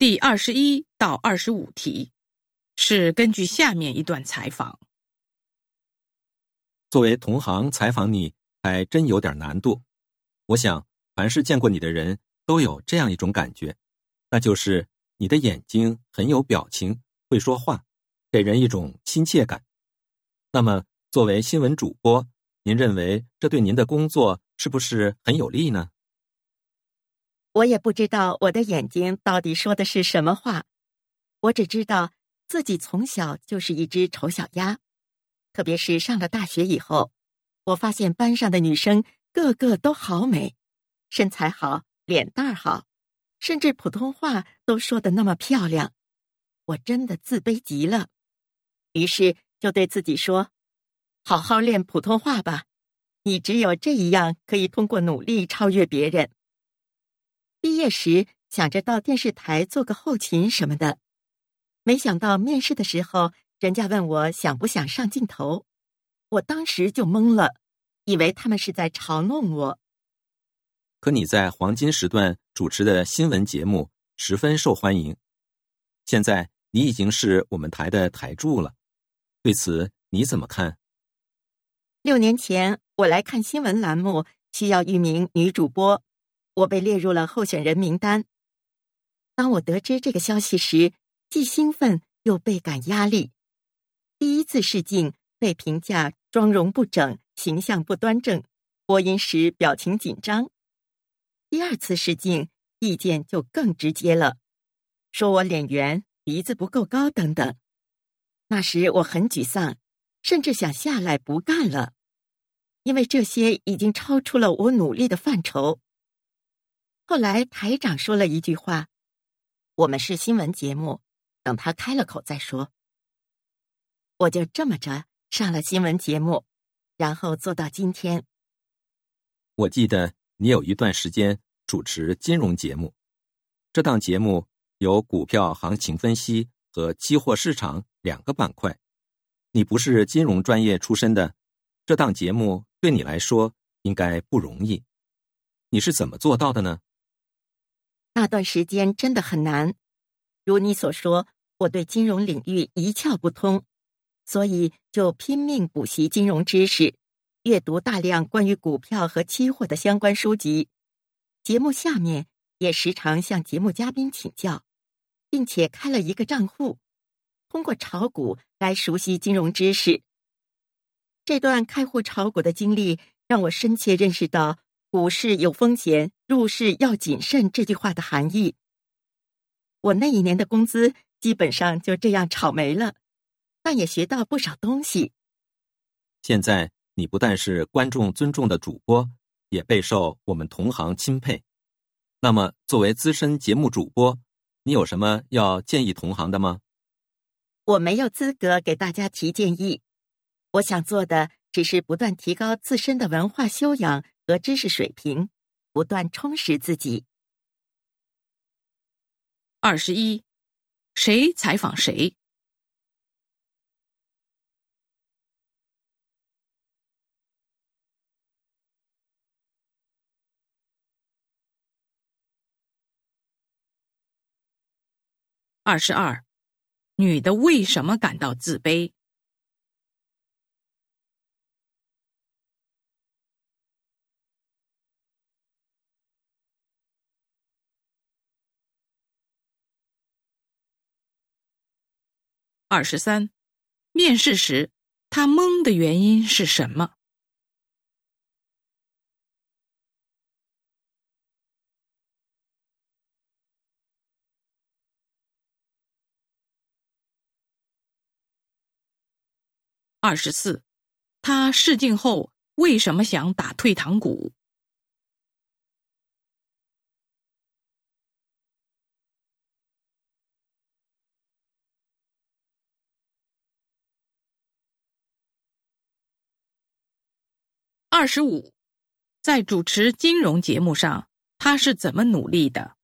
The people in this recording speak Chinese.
第二十一到二十五题是根据下面一段采访。作为同行采访你，还真有点难度。我想，凡是见过你的人都有这样一种感觉，那就是你的眼睛很有表情，会说话，给人一种亲切感。那么，作为新闻主播，您认为这对您的工作是不是很有利呢？我也不知道我的眼睛到底说的是什么话，我只知道自己从小就是一只丑小鸭，特别是上了大学以后，我发现班上的女生个个都好美，身材好，脸蛋儿好，甚至普通话都说的那么漂亮，我真的自卑极了，于是就对自己说：“好好练普通话吧，你只有这一样可以通过努力超越别人。”毕业时想着到电视台做个后勤什么的，没想到面试的时候，人家问我想不想上镜头，我当时就懵了，以为他们是在嘲弄我。可你在黄金时段主持的新闻节目十分受欢迎，现在你已经是我们台的台柱了，对此你怎么看？六年前我来看新闻栏目，需要一名女主播。我被列入了候选人名单。当我得知这个消息时，既兴奋又倍感压力。第一次试镜被评价妆容不整、形象不端正，播音时表情紧张。第二次试镜意见就更直接了，说我脸圆、鼻子不够高等等。那时我很沮丧，甚至想下来不干了，因为这些已经超出了我努力的范畴。后来台长说了一句话：“我们是新闻节目，等他开了口再说。”我就这么着上了新闻节目，然后做到今天。我记得你有一段时间主持金融节目，这档节目有股票行情分析和期货市场两个板块。你不是金融专业出身的，这档节目对你来说应该不容易。你是怎么做到的呢？那段时间真的很难，如你所说，我对金融领域一窍不通，所以就拼命补习金融知识，阅读大量关于股票和期货的相关书籍。节目下面也时常向节目嘉宾请教，并且开了一个账户，通过炒股来熟悉金融知识。这段开户炒股的经历让我深切认识到。股市有风险，入市要谨慎。这句话的含义，我那一年的工资基本上就这样炒没了，但也学到不少东西。现在你不但是观众尊重的主播，也备受我们同行钦佩。那么，作为资深节目主播，你有什么要建议同行的吗？我没有资格给大家提建议，我想做的只是不断提高自身的文化修养。和知识水平，不断充实自己。二十一，谁采访谁？二十二，女的为什么感到自卑？二十三，面试时他懵的原因是什么？二十四，他试镜后为什么想打退堂鼓？二十五，在主持金融节目上，他是怎么努力的？